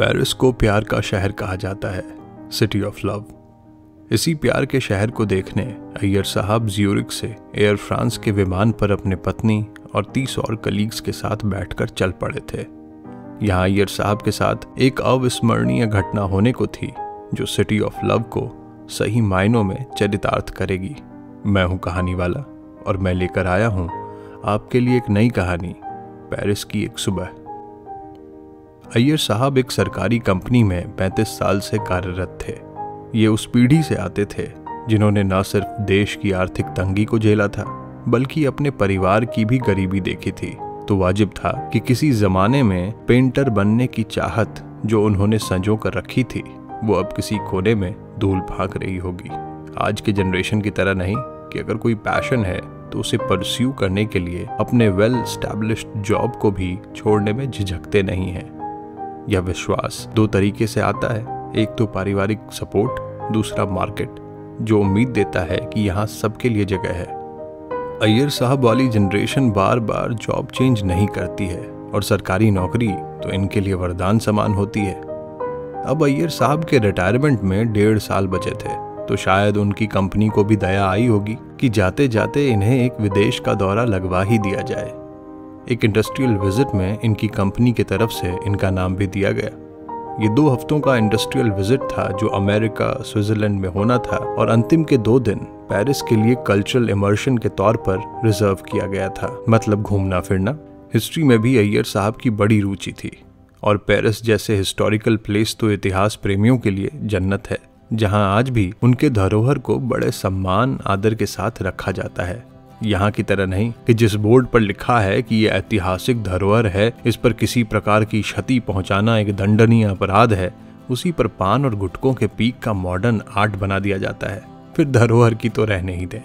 Paris को प्यार का शहर कहा जाता है सिटी ऑफ़ लव इसी प्यार के शहर को देखने अय्यर साहब ज्यूरिक से एयर फ्रांस के विमान पर अपने पत्नी और तीस और कलीग्स के साथ बैठकर चल पड़े थे। यहाँ अय्यर साहब के साथ एक अविस्मरणीय घटना होने को थी, जो सिटी ऑफ़ लव को सही मायनों में चरितार्थ करेगी। मैं हूँ कहानी वाला और मैं लेकर आया हूँ आपके लिए एक नई कहानी पेरिस की एक सुबह। अय्यर साहब एक सरकारी कंपनी में 35 साल से कार्यरत थे। ये उस पीढ़ी से आते थे, जिन्होंने न सिर्फ़ देश की आर्थिक तंगी को झेला था, बल्कि अपने परिवार की भी गरीबी देखी थी। तो वाजिब था कि किसी जमाने में पेंटर बनने की चाहत जो उन्होंने संजो कर रखी थी, वो अब किसी कोने में धूल फाक रही होगी। आज के जनरेशन की तरह नहीं कि अगर कोई पैशन है तो उसे परस्यू करने के लिए अपने वेल स्टैब्लिश्ड जॉब को भी छोड़ने में झिझकते नहीं हैं। यह विश्वास दो तरीके से आता है। एक तो पारिवारिक सपोर्ट, दूसरा मार्केट, जो उम्मीद देता है कि यहाँ सबके लिए जगह है। अय्यर साहब वाली जनरेशन बार बार जॉब चेंज नहीं करती है और सरकारी नौकरी तो इनके लिए वरदान समान होती है। अब अय्यर साहब के रिटायरमेंट में डेढ़ साल बचे थे तो शायद उनकी कंपनी को भी दया आई होगी कि जाते जाते इन्हें एक विदेश का दौरा लगवा ही दिया जाए। एक इंडस्ट्रियल विज़िट में इनकी कंपनी की तरफ़ से इनका नाम भी दिया गया। ये दो हफ्तों का इंडस्ट्रियल विज़िट था जो अमेरिका, स्विट्जरलैंड में होना था और अंतिम के दो दिन पेरिस के लिए कल्चरल इमर्शन के तौर पर रिज़र्व किया गया था मतलब घूमना फिरना। हिस्ट्री में भी अय्यर साहब की बड़ी रुचि थी और पेरिस जैसे हिस्टोरिकल प्लेस तो इतिहास प्रेमियों के लिए जन्नत है, जहाँ आज भी उनके धरोहर को बड़े सम्मान, आदर के साथ रखा जाता है। यहाँ की तरह नहीं, कि जिस बोर्ड पर लिखा है कि ये ऐतिहासिक धरोहर है, इस पर किसी प्रकार की क्षति पहुंचाना एक दंडनीय अपराध है, उसी पर पान और गुटकों के पीक का मॉडर्न आर्ट बना दिया जाता है। फिर धरोहर की तो रहने ही दें।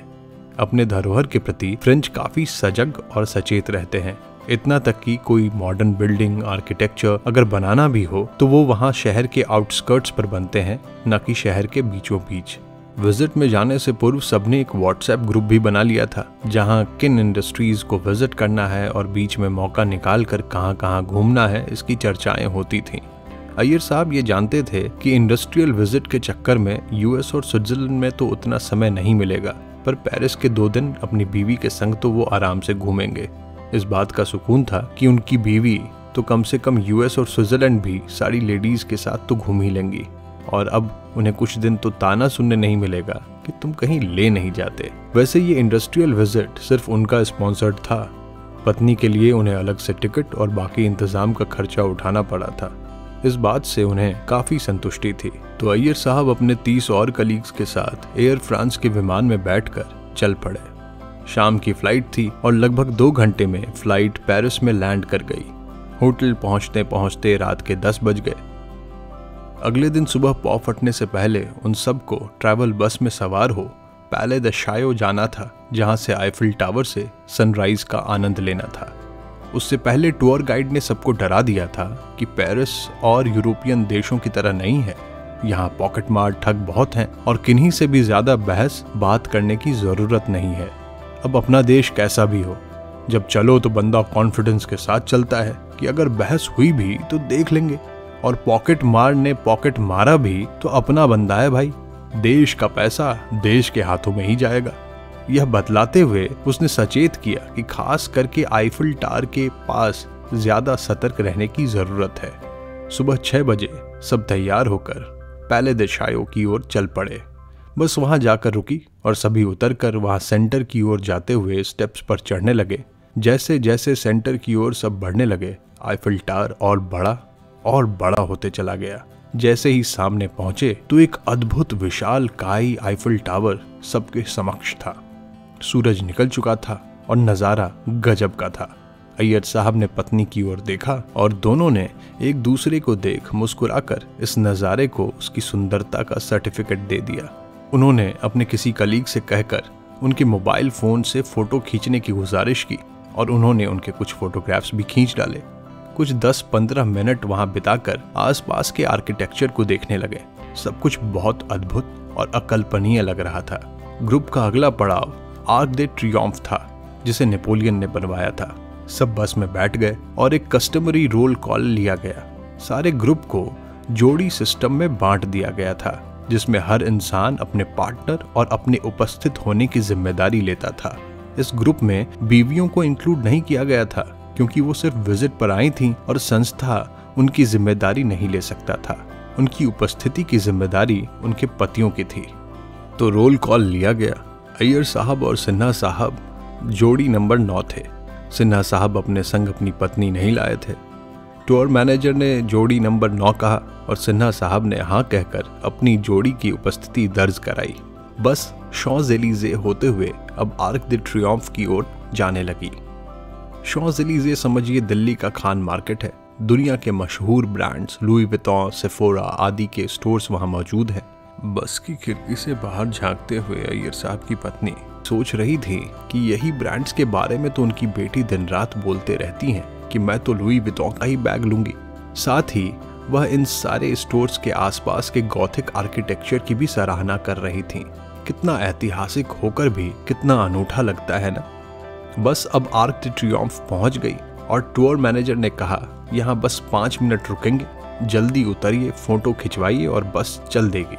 अपने धरोहर के प्रति फ्रेंच काफ़ी सजग और सचेत रहते हैं। इतना तक कि कोई मॉडर्न बिल्डिंग, आर्किटेक्चर अगर बनाना भी हो तो वो वहाँ शहर के आउटस्कर्ट्स पर बनते हैं, न कि शहर के बीचों बीच विज़िट में जाने से पूर्व सबने एक व्हाट्सएप ग्रुप भी बना लिया था, जहाँ किन इंडस्ट्रीज़ को विज़िट करना है और बीच में मौका निकाल कर कहाँ कहाँ घूमना है, इसकी चर्चाएँ होती थीं। अय्यर साहब ये जानते थे कि इंडस्ट्रियल विज़िट के चक्कर में यूएस और स्विट्जरलैंड में तो उतना समय नहीं मिलेगा, पर पेरिस के दो दिन अपनी बीवी के संग तो वो आराम से घूमेंगे। इस बात का सुकून था कि उनकी बीवी तो कम से कम यूएस और स्विट्जरलैंड भी सारी लेडीज़ के साथ तो घूम ही लेंगी। और अब उन्हें कुछ दिन तो ताना सुनने नहीं मिलेगा कि तुम कहीं ले नहीं जाते। वैसे ये इंडस्ट्रियल विज़िट सिर्फ़ उनका स्पॉन्सर्ड था। पत्नी के लिए उन्हें अलग से टिकट और बाकी इंतज़ाम का खर्चा उठाना पड़ा था। इस बात से उन्हें काफ़ी संतुष्टि थी। तो अय्यर साहब अपने तीस और कलीग्स के साथ एयर फ्रांस के विमान में बैठकर चल पड़े। शाम की फ़्लाइट थी और लगभग दो घंटे में फ़्लाइट पेरिस में लैंड कर गई। होटल पहुँचते पहुँचते रात के दस बज गए। अगले दिन सुबह पौ फटने से पहले उन सबको ट्रैवल बस में सवार हो पहले द शायो जाना था, जहाँ से आईफिल टावर से सनराइज का आनंद लेना था। उससे पहले टूर गाइड ने सबको डरा दिया था कि पेरिस और यूरोपियन देशों की तरह नहीं है। यहाँ पॉकेट मार, ठग बहुत हैं और किन्हीं से भी ज़्यादा बहस, बात करने की ज़रूरत नहीं है। अब अपना देश कैसा भी हो, जब चलो तो बंदा कॉन्फिडेंस के साथ चलता है कि अगर बहस हुई भी तो देख लेंगे। और पॉकेट मार ने पॉकेट मारा भी तो अपना बंदा है भाई। देश का पैसा देश के हाथों में ही जाएगा। यह बतलाते हुए उसने सचेत किया कि खास करके आईफिल टार के पास ज़्यादा सतर्क रहने की ज़रूरत है। सुबह छह बजे सब तैयार होकर पहले दिशाओं की ओर चल पड़े। बस वहाँ जाकर रुकी और सभी उतरकर वहाँ सेंटर की ओर जाते हुए स्टेप्स पर चढ़ने लगे। जैसे जैसे सेंटर की ओर सब बढ़ने लगे, आईफिल टार और बड़ा और बड़ा होते चला गया। जैसे ही सामने पहुँचे तो एक अद्भुत विशाल काई आईफिल टावर सबके समक्ष था। सूरज निकल चुका था और नज़ारा गजब का था। अय्यर साहब ने पत्नी की ओर देखा और दोनों ने एक दूसरे को देख मुस्कुराकर इस नज़ारे को उसकी सुंदरता का सर्टिफिकेट दे दिया। उन्होंने अपने किसी कलीग से कहकर उनके मोबाइल फ़ोन से फ़ोटो खींचने की गुजारिश की और उन्होंने उनके कुछ फोटोग्राफ्स भी खींच डाले। कुछ 10-15 मिनट वहाँ बिताकर आसपास के आर्किटेक्चर को देखने लगे। सब कुछ बहुत अद्भुत और अकल्पनीय लग रहा था। ग्रुप का अगला पड़ाव आर्क दे ट्रियम्फ था, जिसे नेपोलियन ने बनवाया था। सब बस में बैठ गए और एक कस्टमरी रोल कॉल लिया गया। सारे ग्रुप को जोड़ी सिस्टम में बांट दिया गया था, जिसमें हर इंसान अपने पार्टनर और अपने उपस्थित होने की ज़िम्मेदारी लेता था। इस ग्रुप में बीवियों को इंक्लूड नहीं किया गया था। क्योंकि वो सिर्फ़ विज़िट पर आई थीं और संस्था उनकी ज़िम्मेदारी नहीं ले सकता था। उनकी उपस्थिति की ज़िम्मेदारी उनके पतियों की थी। तो रोल कॉल लिया गया। अय्यर साहब और सिन्हा साहब जोड़ी नंबर नौ थे। सिन्हा साहब अपने संग अपनी पत्नी नहीं लाए थे। टूर मैनेजर ने जोड़ी नंबर नौ कहा और सिन्हा साहब ने हाँ कहकर अपनी जोड़ी की उपस्थिति दर्ज कराई। बस शॉजेलीजे होते हुए अब आर्क द ट्रियम्फ की ओर जाने लगी। शॉजेलीजे समझिए, दिल्ली का खान मार्केट है। दुनिया के मशहूर ब्रांड्स लुई वितौं सेफोरा आदि के स्टोर्स वहाँ मौजूद हैं। बस की खिड़की से बाहर झांकते हुए अय्यर साहब की पत्नी सोच रही थी कि यही ब्रांड्स के बारे में तो उनकी बेटी दिन रात बोलते रहती हैं कि मैं तो लुई वितौं का ही बैग लूँगी। साथ ही, वह इन सारे स्टोर्स के आसपास के गौथिक आर्किटेक्चर की भी सराहना कर रही थी। कितना ऐतिहासिक होकर भी कितना अनूठा लगता है ना? बस अब आर्क ट्रियम्फ पहुँच गई और टूर मैनेजर ने कहा, यहाँ बस पाँच मिनट रुकेंगे, जल्दी उतरिए, फ़ोटो खिंचवाइए और बस चल देगी.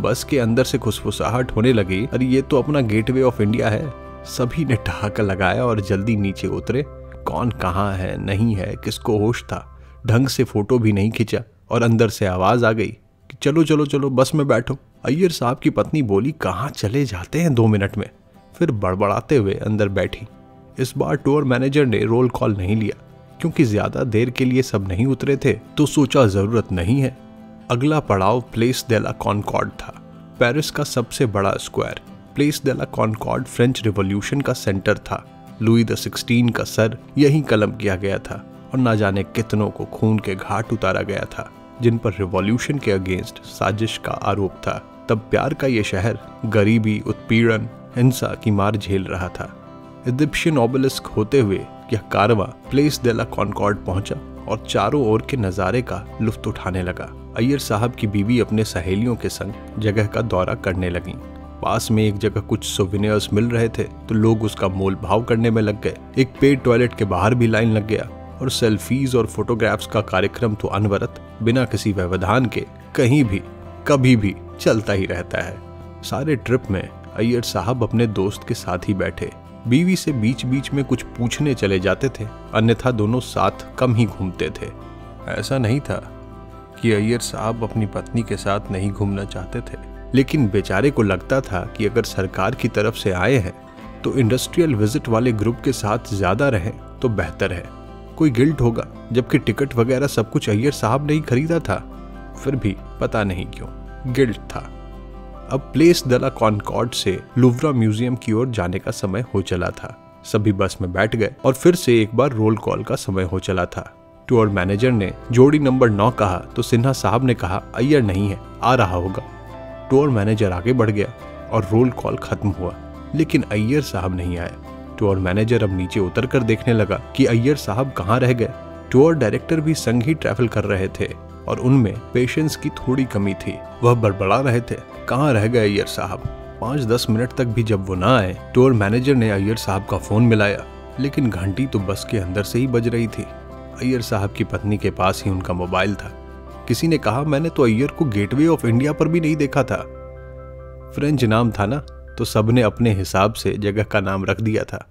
बस के अंदर से खुशफुसाहट होने लगी, अरे, ये तो अपना गेटवे ऑफ़ इंडिया है। सभी ने ठहाका लगाया और जल्दी नीचे उतरे। कौन कहाँ है, नहीं है, किसको होश था, ढंग से फ़ोटो भी नहीं खिंचा और अंदर से आवाज़ आ गई कि, चलो चलो चलो, बस में बैठो। अय्यर साहब की पत्नी बोली, कहाँ चले जाते हैं दो मिनट में? फिर बड़बड़ाते हुए अंदर बैठी। इस बार टूर मैनेजर ने रोल कॉल नहीं लिया, क्योंकि ज़्यादा देर के लिए सब नहीं उतरे थे तो सोचा ज़रूरत नहीं है। अगला पड़ाव प्लेस डेला कॉनकॉर्ड था। पेरिस का सबसे बड़ा square Place de la Concorde French revolution का सेंटर था। लुई द सिक्सटीन का सर यहीं कलम किया गया था, और ना जाने कितनों को खून के घाट उतारा गया था, जिन पर रिवॉल्यूशन के अगेंस्ट साजिश का आरोप था। तब प्यार का ये शहर गरीबी, उत्पीड़न, हिंसा की मार झेल रहा था। इजिप्शियन ओबलिस्क होते हुए यह कारवा प्लेस डेला कॉनकॉर्ड पहुँचा और चारों ओर के नज़ारे का लुफ्त उठाने लगा। अय्यर साहब की बीवी अपने सहेलियों के संग जगह का दौरा करने लगी। पास में एक जगह कुछ सोविनियर्स मिल रहे थे तो लोग उसका मोल भाव करने में लग गए। एक पेड टॉयलेट के बाहर भी लाइन लग गया और सेल्फीज और फोटोग्राफ्स का कार्यक्रम तो अनवरत, बिना किसी व्यवधान के कहीं भी, कभी भी चलता ही रहता है। सारे ट्रिप में अय्यर साहब अपने दोस्त के साथ ही बैठे। बीवी से बीच बीच में कुछ पूछने चले जाते थे, अन्यथा दोनों साथ कम ही घूमते थे। ऐसा नहीं था कि अय्यर साहब अपनी पत्नी के साथ नहीं घूमना चाहते थे, लेकिन बेचारे को लगता था कि अगर सरकार की तरफ़ से आए हैं तो इंडस्ट्रियल विज़िट वाले ग्रुप के साथ ज़्यादा रहें तो बेहतर है। कोई गिल्ट होगा, जबकि टिकट वगैरह सब कुछ अय्यर साहब ने ही खरीदा था। फिर भी पता नहीं क्यों, गिल्ट था। अब प्लेस दला कॉनकॉर्ड से लुवरा म्यूज़ियम की ओर जाने का समय हो चला था। सभी बस में बैठ गए और फिर से एक बार रोल कॉल का समय हो चला था। टूर मैनेजर ने जोड़ी नंबर नौ कहा तो सिन्हा साहब ने कहा, अय्यर नहीं है, आ रहा होगा। टूर मैनेजर आगे बढ़ गया और रोल कॉल खत्म हुआ, लेकिन अय्यर साहब नहीं आए। टूर मैनेजर अब नीचे उतर कर देखने लगा कि अय्यर साहब कहाँ रह गए। टूर डायरेक्टर भी संग ही ट्रैवल कर रहे थे। और उनमें पेशेंस की थोड़ी कमी थी। वह बड़बड़ा रहे थे। कहाँ रह गए अय्यर साहब? पाँच दस मिनट तक भी जब वो ना आए टूर मैनेजर ने अय्यर साहब का फ़ोन मिलाया। लेकिन घंटी तो बस के अंदर से ही बज रही थी। अय्यर साहब की पत्नी के पास ही उनका मोबाइल था। किसी ने कहा, मैंने तो अय्यर को गेटवे ऑफ़ इंडिया पर भी नहीं देखा था। फ्रेंच नाम था ना तो सबने अपने हिसाब से जगह का नाम रख दिया था।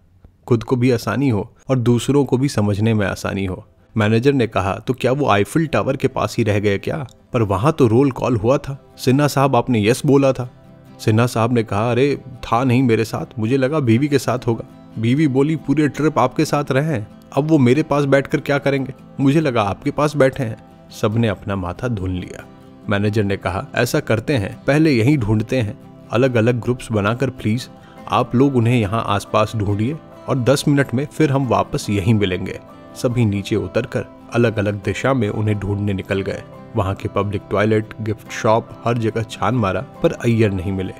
खुद को भी आसानी हो और दूसरों को भी समझने में आसानी हो। मैनेजर ने कहा तो क्या वो आईफिल टावर के पास ही रह गए क्या? पर वहाँ तो रोल कॉल हुआ था। सिन्हा साहब, आपने यस बोला था। सिन्हा साहब ने कहा, अरे, था नहीं मेरे साथ। मुझे लगा बीवी के साथ होगा। बीवी बोली, पूरे ट्रिप आपके साथ रहे अब वो मेरे पास बैठकर क्या करेंगे? मुझे लगा आपके पास बैठे हैं। सबने अपना माथा धुन लिया। मैनेजर ने कहा, ऐसा करते हैं। पहले यही ढूंढते हैं। अलग अलग ग्रुप्स बनाकर प्लीज़, आप लोग उन्हें यहाँ आसपास ढूंढिए और 10 मिनट में फिर हम वापस यहीं मिलेंगे। सभी नीचे उतरकर अलग अलग दिशा में उन्हें ढूँढने निकल गए। वहाँ के पब्लिक टॉयलेट गिफ्ट शॉप हर जगह छान मारा, पर अय्यर नहीं मिले।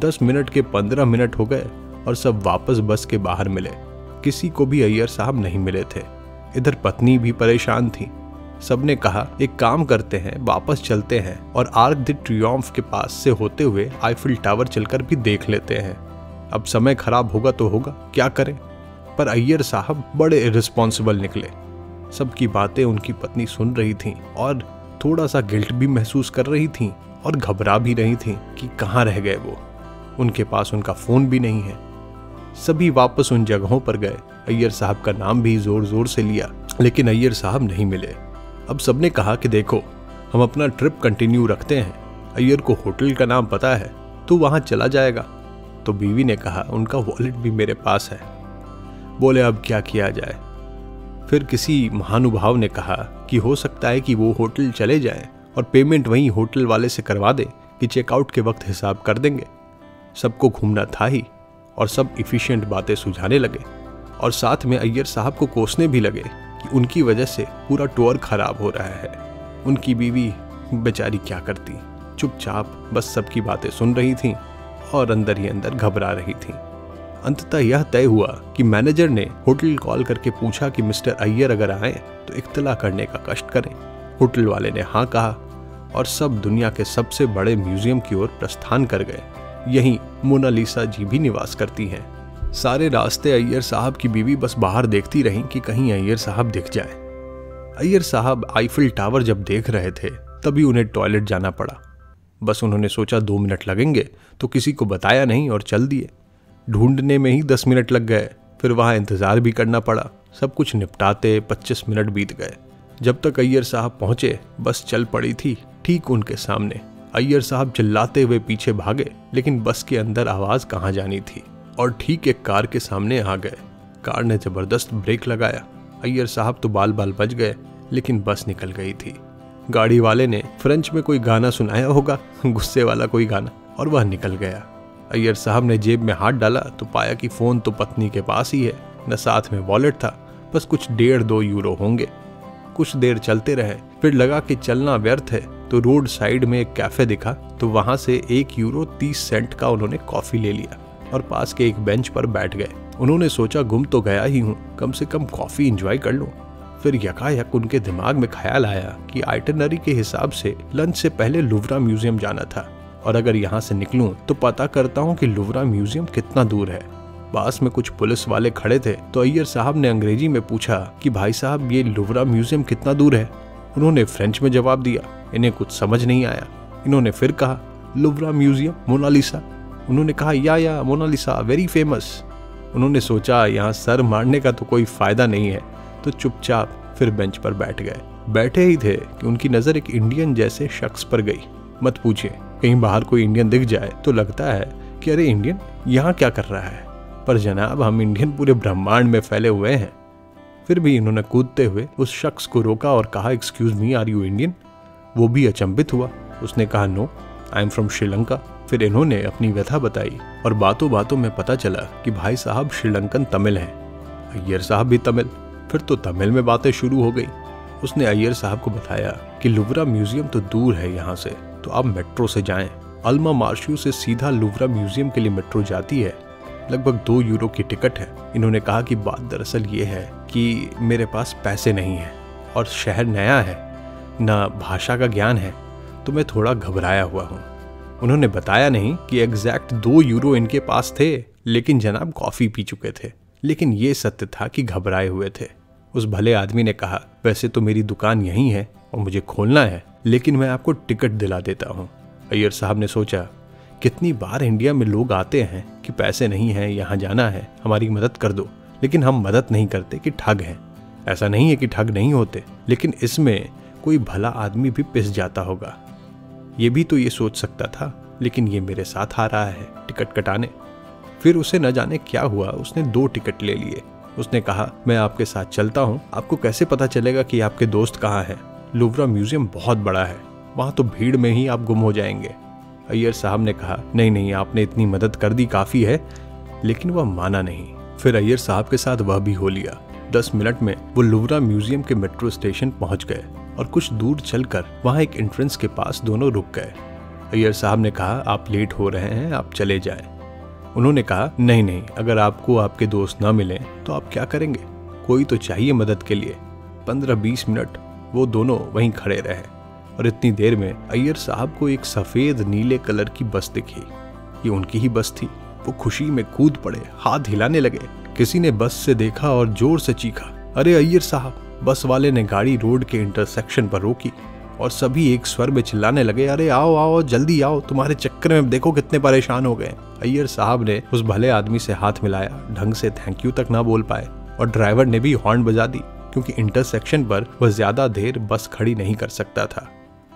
दस मिनट के पंद्रह मिनट हो गए और सब वापस बस के बाहर मिले। किसी को भी अय्यर साहब नहीं मिले थे। इधर पत्नी भी परेशान थी। सबने कहा, एक काम करते हैं, वापस चलते हैं और आर्क द ट्रियम्फ के पास से होते हुए आईफिल टावर चलकर भी देख लेते हैं। अब समय खराब होगा तो होगा, क्या करें? पर अय्यर साहब बड़े रिस्पॉन्सिबल निकले। सबकी बातें उनकी पत्नी सुन रही थी और थोड़ा सा गिल्ट भी महसूस कर रही थीं और घबरा भी रही थी कि कहाँ रह गए वो। उनके पास उनका फ़ोन भी नहीं है। सभी वापस उन जगहों पर गए। अय्यर साहब का नाम भी ज़ोर ज़ोर से लिया, लेकिन अय्यर साहब नहीं मिले। अब सबने कहा कि देखो, हम अपना ट्रिप कंटिन्यू रखते हैं। अय्यर को होटल का नाम पता है तो वहाँ चला जाएगा। तो बीवी ने कहा, उनका वॉलेट भी मेरे पास है। बोले, अब क्या किया जाए? फिर किसी महानुभाव ने कहा कि हो सकता है कि वो होटल चले जाए और पेमेंट वहीं होटल वाले से करवा दे कि चेकआउट के वक्त हिसाब कर देंगे। सबको घूमना था ही और सब इफिशियंट बातें सुझाने लगे और साथ में अय्यर साहब को कोसने भी लगे कि उनकी वजह से पूरा टूर खराब हो रहा है। उनकी बीवी बेचारी क्या करती? चुपचाप बस सबकी बातें सुन रही थी और अंदर ही अंदर घबरा रही थी। अंततः यह तय हुआ कि मैनेजर ने होटल कॉल करके पूछा कि मिस्टर अय्यर अगर आए तो इतला करने का कष्ट करें। होटल वाले ने हाँ कहा और सब दुनिया के सबसे बड़े म्यूज़ियम की ओर प्रस्थान कर गए। यहीं मोनालिसा जी भी निवास करती हैं। सारे रास्ते अय्यर साहब की बीवी बस बाहर देखती रहीं कि कहीं अय्यर साहब दिख जाए। अय्यर साहब आईफिल टावर जब देख रहे थे, तभी उन्हें टॉयलेट जाना पड़ा। बस उन्होंने सोचा, दो मिनट लगेंगे तो किसी को बताया नहीं और चल दिए। ढूँढने में ही दस मिनट लग गए। फिर वहाँ इंतज़ार भी करना पड़ा। सब कुछ निपटाते पच्चीस मिनट बीत गए। जब तक अय्यर साहब पहुँचे, बस चल पड़ी थी ठीक उनके सामने। अय्यर साहब चिल्लाते हुए पीछे भागे, लेकिन बस के अंदर आवाज़ कहाँ जानी थी? और ठीक एक कार के सामने आ गए। कार ने ज़बरदस्त ब्रेक लगाया। अय्यर साहब तो बाल बाल बच गए, लेकिन बस निकल गई थी। गाड़ी वाले ने फ्रेंच में कोई गाना सुनाया होगा? गुस्से वाला कोई गाना। और वह निकल गया। अय्यर साहब ने जेब में हाथ डाला तो पाया कि फ़ोन तो पत्नी के पास ही है, न साथ में वॉलेट था, बस कुछ डेढ़ दो यूरो होंगे। कुछ देर चलते रहे, फिर लगा कि चलना व्यर्थ है तो रोड साइड में एक कैफ़े दिखा तो वहाँ से एक यूरो तीस सेंट का उन्होंने कॉफ़ी ले लिया और पास के एक बेंच पर बैठ गए। उन्होंने सोचा, गुम तो गया ही हूँ, कम से कम कॉफ़ी इंजॉय कर लूँ। फिर यकायक उनके दिमाग में ख्याल आया कि आइटनरी के हिसाब से लंच से पहले लुवरा म्यूज़ियम जाना था। और अगर यहाँ से निकलूं तो पता करता हूँ कि लुवरा म्यूज़ियम कितना दूर है। पास में कुछ पुलिस वाले खड़े थे तो अय्यर साहब ने अंग्रेज़ी में पूछा कि, भाई साहब, ये लुवरा म्यूज़ियम कितना दूर है? उन्होंने फ्रेंच में जवाब दिया, इन्हें कुछ समझ नहीं आया। इन्होंने फिर कहा, लुवरा म्यूज़ियम, मोनालिसा। उन्होंने कहा, या या, मोनालिसा वेरी फ़ेमस उन्होंने सोचा, यहाँ सर मारने का तो कोई फ़ायदा नहीं है। तो चुपचाप फिर बेंच पर बैठ गए। बैठे ही थे कि उनकी नज़र एक इंडियन जैसे शख्स पर गई। मत पूछिए। कहीं बाहर कोई इंडियन दिख जाए तो लगता है कि अरे इंडियन यहाँ क्या कर रहा है? पर जनाब, हम इंडियन पूरे ब्रह्मांड में फैले हुए हैं। फिर भी इन्होंने कूदते हुए उस शख्स को रोका और कहा excuse me are you Indian वो भी अचंभित हुआ। उसने कहा no I am from Sri Lanka फिर इन्होंने अपनी व्यथा बताई और बातों बातों में पता चला कि भाई साहब श्रीलंकन तमिल हैं। अय्यर साहब भी तमिल। फिर तो तमिल में बातें शुरू हो गई। उसने अय्यर साहब को बताया कि लुबरा म्यूज़ियम तो दूर है यहाँ से। तो आप मेट्रो से जाएँ। अल्मा मार्शियो से सीधा लुवरा म्यूज़ियम के लिए मेट्रो जाती है। लगभग दो यूरो की टिकट है। इन्होंने कहा कि बात दरअसल ये है कि मेरे पास पैसे नहीं है और शहर नया है, न भाषा का ज्ञान है तो मैं थोड़ा घबराया हुआ हूँ। उन्होंने बताया नहीं कि एग्जैक्ट दो यूरो इनके पास थे, लेकिन जनाब कॉफ़ी पी चुके थे। लेकिन ये सत्य था कि घबराए हुए थे। उस भले आदमी ने कहा, वैसे तो मेरी दुकान यहीं है और मुझे खोलना है, लेकिन मैं आपको टिकट दिला देता हूँ। अय्यर साहब ने सोचा, कितनी बार इंडिया में लोग आते हैं कि पैसे नहीं हैं, यहाँ जाना है, हमारी मदद कर दो। लेकिन हम मदद नहीं करते कि ठग हैं। ऐसा नहीं है कि ठग नहीं होते, लेकिन इसमें कोई भला आदमी भी पिस जाता होगा। ये भी तो ये सोच सकता था, लेकिन ये मेरे साथ आ रहा है टिकट कटाने। फिर उसे न जाने क्या हुआ, उसने दो टिकट ले लिए। उसने कहा, मैं आपके साथ चलता हूँ। आपको कैसे पता चलेगा कि आपके दोस्त कहाँ हैं? लुवरा म्यूज़ियम बहुत बड़ा है। वहाँ तो भीड़ में ही आप गुम हो जाएँगे। अय्यर साहब ने कहा, नहीं नहीं, आपने इतनी मदद कर दी काफ़ी है। लेकिन वह माना नहीं। फिर अय्यर साहब के साथ वह भी हो लिया। दस मिनट में वो लुवरा म्यूज़ियम के मेट्रो स्टेशन पहुँच गए और कुछ दूर चलकर वहाँ एक एंट्रेंस के पास दोनों रुक गए। अय्यर साहब ने कहा, आप लेट हो रहे हैं, आप चले जाएँ। उन्होंने कहा, नहीं नहीं, अगर आपको आपके दोस्त ना मिले तो आप क्या करेंगे? कोई तो चाहिए मदद के लिए। पंद्रह बीस मिनट, वो दोनों वहीं खड़े रहे और इतनी देर में अय्यर साहब को एक सफ़ेद नीले कलर की बस दिखी। ये उनकी ही बस थी। वो खुशी में कूद पड़े, हाथ हिलाने लगे। किसी ने बस से देखा और ज़ोर से चीखा, अरे अय्यर साहब! बस वाले ने गाड़ी रोड के इंटरसेक्शन पर रोकी। और सभी एक स्वर में चिल्लाने लगे, अरे आओ आओ, जल्दी आओ, तुम्हारे चक्कर में देखो कितने परेशान हो गए. अय्यर साहब ने उस भले आदमी से हाथ मिलाया, ढंग से थैंक यू तक ना बोल पाए, और ड्राइवर ने भी हॉर्न बजा दी, क्योंकि इंटरसेक्शन पर वह ज़्यादा देर बस खड़ी नहीं कर सकता था।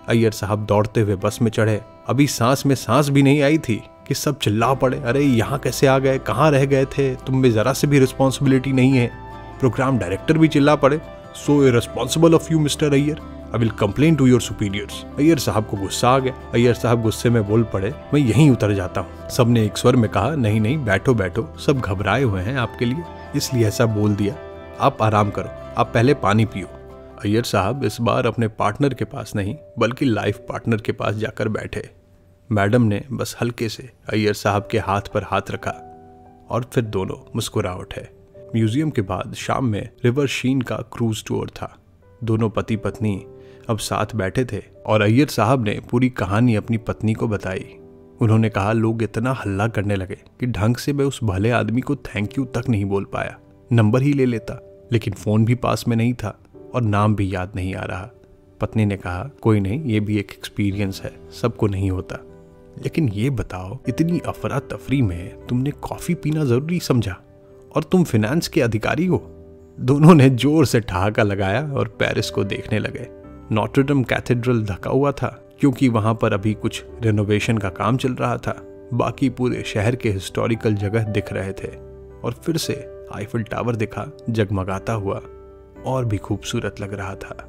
अय्यर साहब दौड़ते हुए बस में चढ़े। अभी सांस में सांस भी नहीं आई थी कि सब चिल्ला पड़े, अरे, यहाँ कैसे आ गए, कहाँ रह गए थे? तुम में जरा से भी रिस्पॉन्सिबिलिटी नहीं है. प्रोग्राम डायरेक्टर भी चिल्ला पड़े। So responsible of you mister Iyer I will complain to your superiors Iyer साहब को गुस्सा आ गया। अय्यर साहब गुस्से में बोल पड़े, मैं यहीं उतर जाता हूँ। सबने एक स्वर में कहा, नहीं नहीं, बैठो बैठो। सब घबराए हुए हैं आपके लिए। इसलिए ऐसा बोल दिया। आप आराम करो। आप पहले पानी पियो। अय्यर साहब इस बार अपने पार्टनर के पास नहीं, बल्कि लाइफ पार्टनर के पास जाकर बैठे। मैडम ने बस हल्के से अय्यर साहब के हाथ पर हाथ रखा और फिर दोनों मुस्कुरा उठे। म्यूज़ियम के बाद शाम में रिवर शीन का क्रूज टूर था। दोनों पति पत्नी अब साथ बैठे थे और अय्यर साहब ने पूरी कहानी अपनी पत्नी को बताई। उन्होंने कहा, लोग इतना हल्ला करने लगे कि ढंग से मैं उस भले आदमी को थैंक यू तक नहीं बोल पाया। नंबर ही ले लेता, लेकिन फ़ोन भी पास में नहीं था और नाम भी याद नहीं आ रहा। पत्नी ने कहा, कोई नहीं, ये भी एक एक्सपीरियंस है, सबको नहीं होता। लेकिन ये बताओ, इतनी अफरा तफरी में तुमने कॉफ़ी पीना ज़रूरी समझा? और तुम फिनेंस के अधिकारी हो? दोनों ने ज़ोर से ठहाका लगाया और पेरिस को देखने लगे। नॉटरडम कैथेड्रल धका हुआ था, क्योंकि वहाँ पर अभी कुछ रेनोवेशन का काम चल रहा था। बाकी पूरे शहर के हिस्टोरिकल जगह दिख रहे थे। और फिर से आईफिल टावर दिखा, जगमगाता हुआ, और भी खूबसूरत लग रहा था।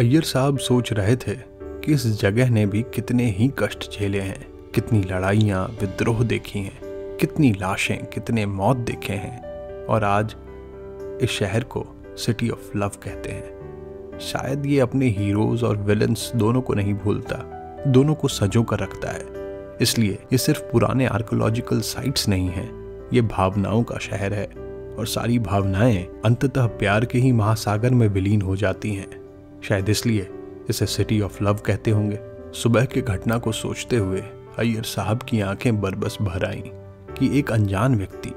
अय्यर साहब सोच रहे थे कि इस जगह ने भी कितने ही कष्ट झेले हैं, कितनी लड़ाइयाँ, विद्रोह देखी हैं, कितनी लाशें, कितने मौत देखे हैं, और आज इस शहर को सिटी ऑफ़ लव कहते हैं। शायद ये अपने हीरोज और विलन्स दोनों को नहीं भूलता। दोनों को सजो कर रखता है। इसलिए ये सिर्फ़ पुराने आर्कोलॉजिकल साइट्स नहीं है। ये भावनाओं का शहर है और सारी भावनाएँ अंततः प्यार के ही महासागर में विलीन हो जाती हैं। शायद इसलिए इसे सिटी ऑफ़ लव कहते होंगे। सुबह की घटना को सोचते हुए अय्यर साहब की आँखें बरबस भर आईं कि एक अनजान व्यक्ति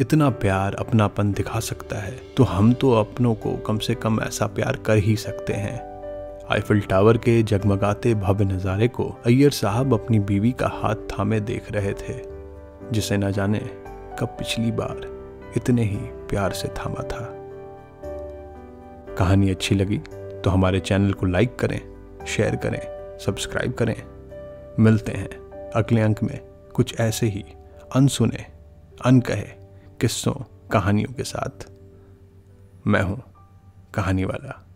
इतना प्यार अपनापन दिखा सकता है तो हम तो अपनों को कम से कम ऐसा प्यार कर ही सकते हैं। आईफिल टावर के जगमगाते भव्य नज़ारे को अय्यर साहब अपनी बीवी का हाथ थामे देख रहे थे, जिसे न जाने कब पिछली बार इतने ही प्यार से थामा था। कहानी अच्छी लगी तो हमारे चैनल को लाइक करें, शेयर करें, सब्सक्राइब करें। मिलते हैं अगले अंक में कुछ ऐसे ही अनसुने, अनकहे किस्सों कहानियों के साथ। मैं हूँ कहानी वाला।